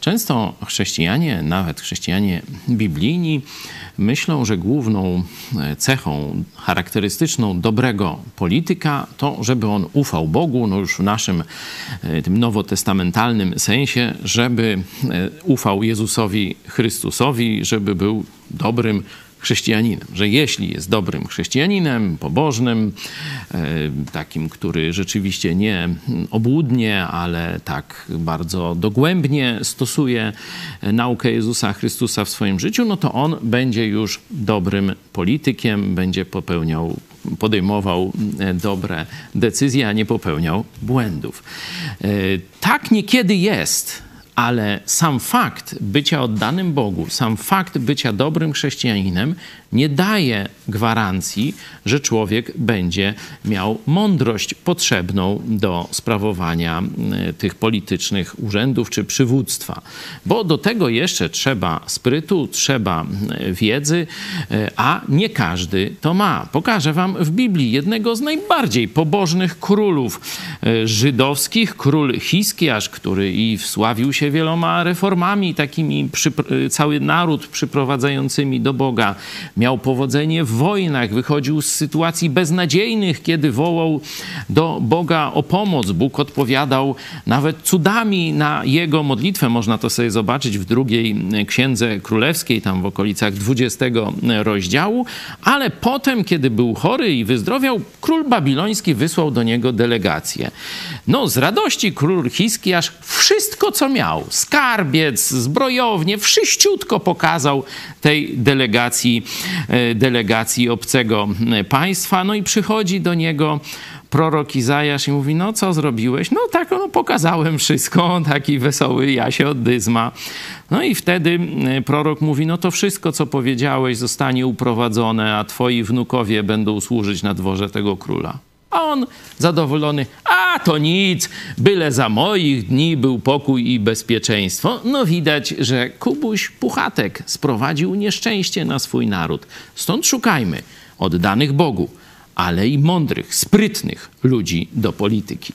Często chrześcijanie, nawet chrześcijanie biblijni, myślą, że główną e, cechą charakterystyczną dobrego polityka to, żeby on ufał Bogu, no już w naszym e, tym nowotestamentalnym sensie, żeby e, ufał Jezusowi Chrystusowi, żeby był dobrym chrześcijaninem, że jeśli jest dobrym chrześcijaninem, pobożnym, e, takim, który rzeczywiście nie obłudnie, ale tak bardzo dogłębnie stosuje naukę Jezusa Chrystusa w swoim życiu, no to on będzie już dobrym politykiem, będzie popełniał podejmował e, dobre decyzje, a nie popełniał błędów. E, tak niekiedy jest ale sam fakt bycia oddanym Bogu, sam fakt bycia dobrym chrześcijaninem nie daje gwarancji, że człowiek będzie miał mądrość potrzebną do sprawowania e, tych politycznych urzędów czy przywództwa. Bo do tego jeszcze trzeba sprytu, trzeba e, wiedzy, e, a nie każdy to ma. Pokażę wam w Biblii jednego z najbardziej pobożnych królów żydowskich, król Hiskiasz, który i wsławił się wieloma reformami, takimi cały naród przyprowadzającymi do Boga miał powodzenie w wojnach, wychodził z sytuacji beznadziejnych, kiedy wołał do Boga o pomoc. Bóg odpowiadał nawet cudami na jego modlitwę. Można to sobie zobaczyć w drugiej księdze królewskiej, tam w okolicach 20 rozdziału. Ale potem, kiedy był chory i wyzdrowiał, król babiloński wysłał do niego delegację. No, z radości król Hiskiasz wszystko, co miał, skarbiec, zbrojownie, wszyściutko pokazał tej delegacji E, delegacji obcego państwa. No i przychodzi do niego prorok Izajasz i mówi, no co zrobiłeś? No tak, no pokazałem wszystko, taki wesoły Jasie Dyzma. No i wtedy e, prorok mówi, no to wszystko, co powiedziałeś zostanie uprowadzone, a twoi wnukowie będą służyć na dworze tego króla. A on zadowolony, a to nic, byle za moich dni był pokój i bezpieczeństwo. No widać, że Kubuś Puchatek sprowadził nieszczęście na swój naród. Stąd szukajmy oddanych Bogu, ale i mądrych, sprytnych ludzi do polityki.